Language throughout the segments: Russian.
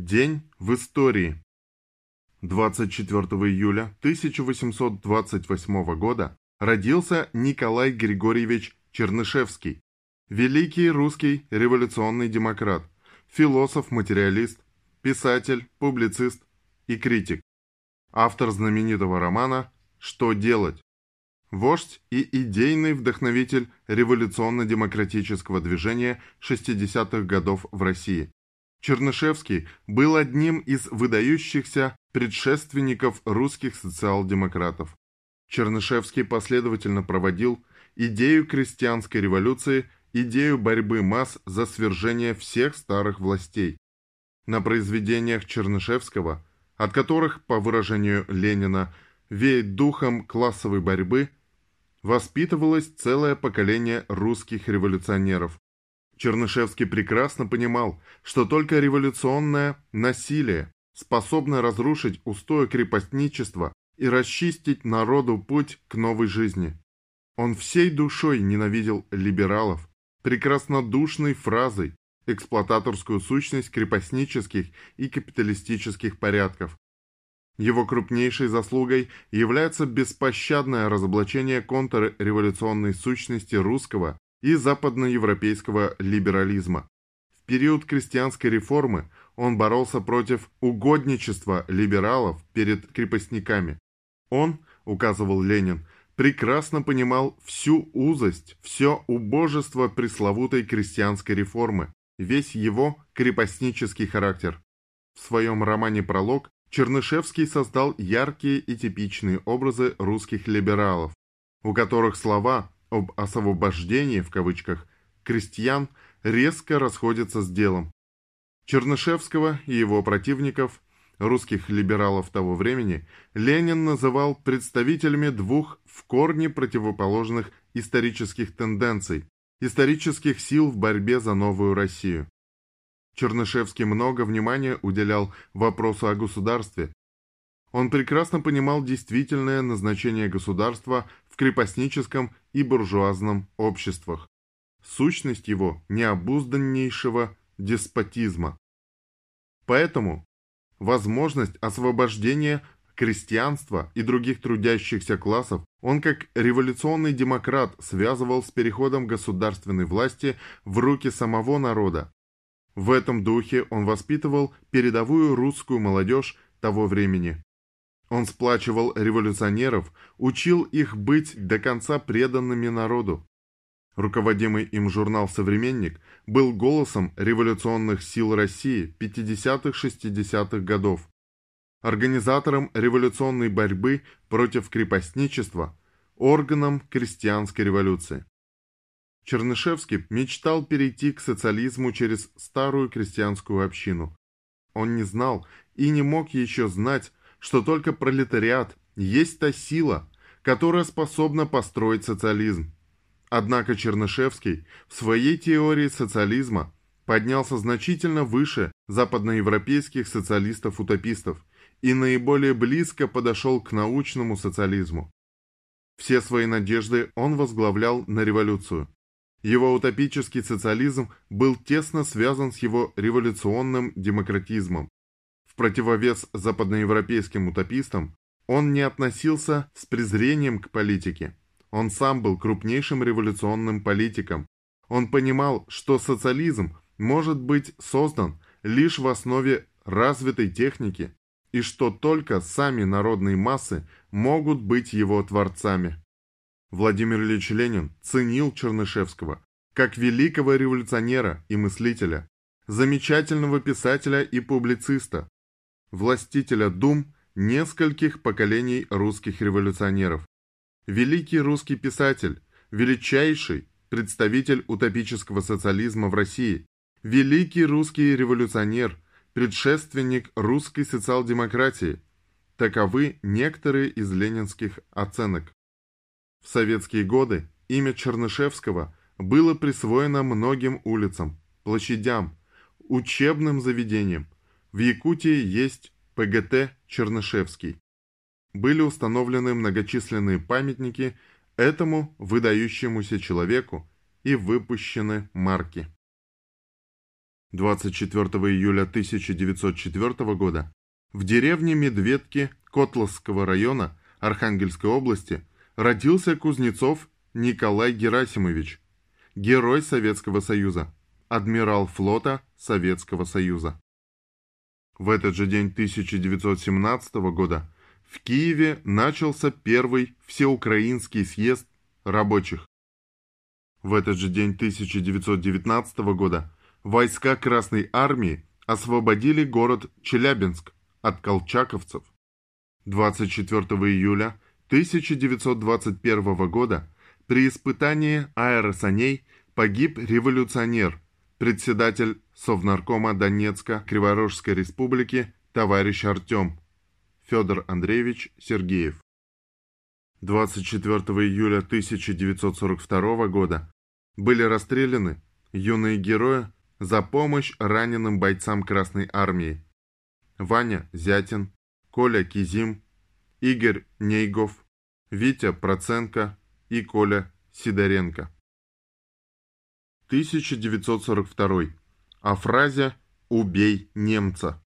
День в истории. 24 июля 1828 года родился Николай Григорьевич Чернышевский, великий русский революционный демократ, философ-материалист, писатель, публицист и критик, автор знаменитого романа «Что делать?», вождь и идейный вдохновитель революционно-демократического движения 60-х годов в России. Чернышевский был одним из выдающихся предшественников русских социал-демократов. Чернышевский последовательно проводил идею крестьянской революции, идею борьбы масс за свержение всех старых властей. На произведениях Чернышевского, от которых, по выражению Ленина, веет духом классовой борьбы, воспитывалось целое поколение русских революционеров, Чернышевский прекрасно понимал, что только революционное насилие способно разрушить устои крепостничества и расчистить народу путь к новой жизни. Он всей душой ненавидел либералов, прекраснодушной фразой эксплуататорскую сущность крепостнических и капиталистических порядков. Его крупнейшей заслугой является беспощадное разоблачение контрреволюционной сущности русского и западноевропейского либерализма. В период крестьянской реформы он боролся против угодничества либералов перед крепостниками. Он, указывал Ленин, прекрасно понимал всю узость, все убожество пресловутой крестьянской реформы, весь его крепостнический характер. В своем романе «Пролог» Чернышевский создал яркие и типичные образы русских либералов, у которых слова об «освобождении» в кавычках крестьян резко расходятся с делом. Чернышевского и его противников, русских либералов того времени, Ленин называл представителями двух в корне противоположных исторических тенденций, исторических сил в борьбе за новую Россию. Чернышевский много внимания уделял вопросу о государстве. Он прекрасно понимал действительное назначение государства крепостническом и буржуазном обществах. Сущность его необузданнейшего деспотизма. Поэтому возможность освобождения крестьянства и других трудящихся классов он как революционный демократ связывал с переходом государственной власти в руки самого народа. В этом духе он воспитывал передовую русскую молодежь того времени. Он сплачивал революционеров, учил их быть до конца преданными народу. Руководимый им журнал «Современник» был голосом революционных сил России 50-60-х годов, организатором революционной борьбы против крепостничества, органом крестьянской революции. Чернышевский мечтал перейти к социализму через старую крестьянскую общину. Он не знал и не мог еще знать, что только пролетариат есть та сила, которая способна построить социализм. Однако Чернышевский в своей теории социализма поднялся значительно выше западноевропейских социалистов-утопистов и наиболее близко подошел к научному социализму. Все свои надежды он возглавлял на революцию. Его утопический социализм был тесно связан с его революционным демократизмом, противовес западноевропейским утопистам, он не относился с презрением к политике. Он сам был крупнейшим революционным политиком. Он понимал, что социализм может быть создан лишь в основе развитой техники и что только сами народные массы могут быть его творцами. Владимир Ильич Ленин ценил Чернышевского как великого революционера и мыслителя, замечательного писателя и публициста, властителя дум нескольких поколений русских революционеров. Великий русский писатель, величайший представитель утопического социализма в России, великий русский революционер, предшественник русской социал-демократии. Таковы некоторые из ленинских оценок. В советские годы имя Чернышевского было присвоено многим улицам, площадям, учебным заведениям, в Якутии есть ПГТ «Чернышевский». Были установлены многочисленные памятники этому выдающемуся человеку и выпущены марки. 24 июля 1904 года в деревне Медведки Котловского района Архангельской области родился Кузнецов Николай Герасимович, герой Советского Союза, адмирал флота Советского Союза. В этот же день 1917 года в Киеве начался первый всеукраинский съезд рабочих. В этот же день 1919 года войска Красной Армии освободили город Челябинск от колчаковцев. 24 июля 1921 года при испытании аэросаней погиб революционер, председатель Совнаркома Донецка Криворожской республики товарищ Артем Федор Андреевич Сергеев. 24 июля 1942 года были расстреляны юные герои за помощь раненым бойцам Красной Армии. Ваня Зятин, Коля Кизим, Игорь Нейгов, Витя Проценко и Коля Сидоренко. 1942. О фразе «Убей немца».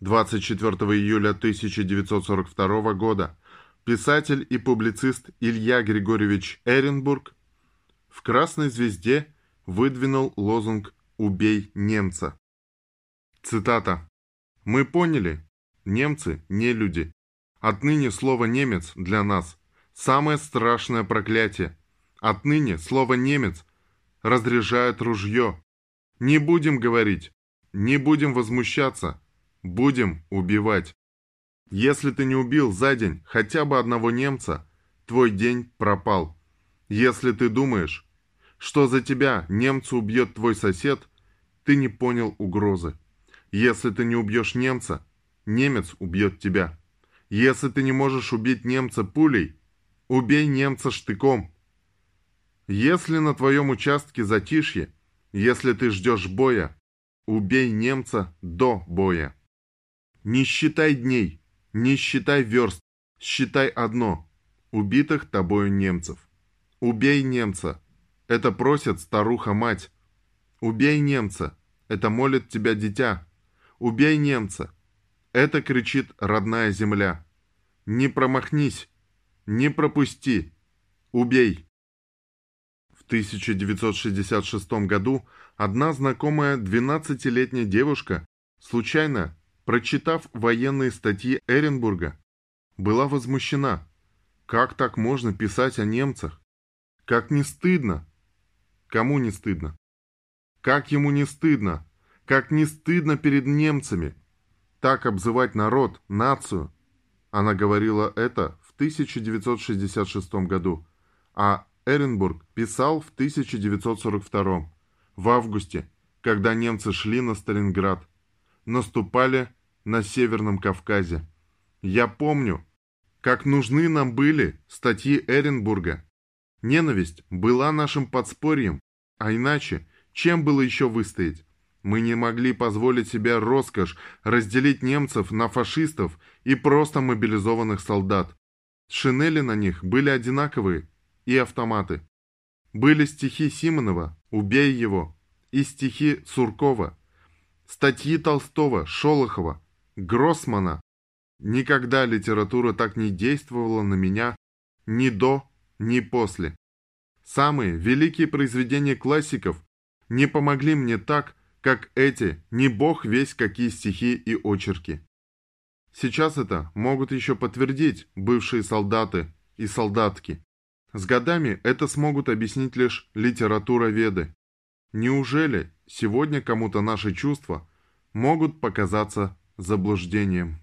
24 июля 1942 года писатель и публицист Илья Григорьевич Эренбург в «Красной звезде» выдвинул лозунг «Убей немца». Цитата. «Мы поняли, немцы не люди. Отныне слово «немец» для нас – самое страшное проклятие. Отныне слово «немец» разряжает ружье. Не будем говорить, не будем возмущаться – Будем убивать. Если ты не убил за день хотя бы одного немца, твой день пропал. Если ты думаешь, что за тебя немца убьет твой сосед, ты не понял угрозы. Если ты не убьешь немца, немец убьет тебя. Если ты не можешь убить немца пулей, убей немца штыком. Если на твоем участке затишье, если ты ждешь боя, убей немца до боя. Не считай дней, не считай верст, считай одно – убитых тобою немцев. Убей немца. Это просит старуха-мать. Убей немца. Это молит тебя дитя. Убей немца. Это кричит родная земля. Не промахнись. Не пропусти. Убей. В 1966 году одна знакомая 12-летняя девушка случайно прочитав военные статьи Эренбурга, была возмущена. Как так можно писать о немцах? Как не стыдно? Кому не стыдно? Как ему не стыдно? Как не стыдно перед немцами? Так обзывать народ, нацию? Она говорила это в 1966 году, а Эренбург писал в 1942, в августе, когда немцы шли на Сталинград, наступали на Северном Кавказе. Я помню, как нужны нам были статьи Эренбурга. Ненависть была нашим подспорьем, а иначе чем было еще выстоять? Мы не могли позволить себе роскошь разделить немцев на фашистов и просто мобилизованных солдат. Шинели на них были одинаковые и автоматы. Были стихи Симонова «Убей его» и стихи Суркова, статьи Толстого, Шолохова, Гроссмана. Никогда литература так не действовала на меня ни до, ни после. Самые великие произведения классиков не помогли мне так, как эти, не бог весь какие стихи и очерки. Сейчас это могут еще подтвердить бывшие солдаты и солдатки. С годами это смогут объяснить лишь литературоведы. Неужели сегодня кому-то наши чувства могут показаться заблуждением.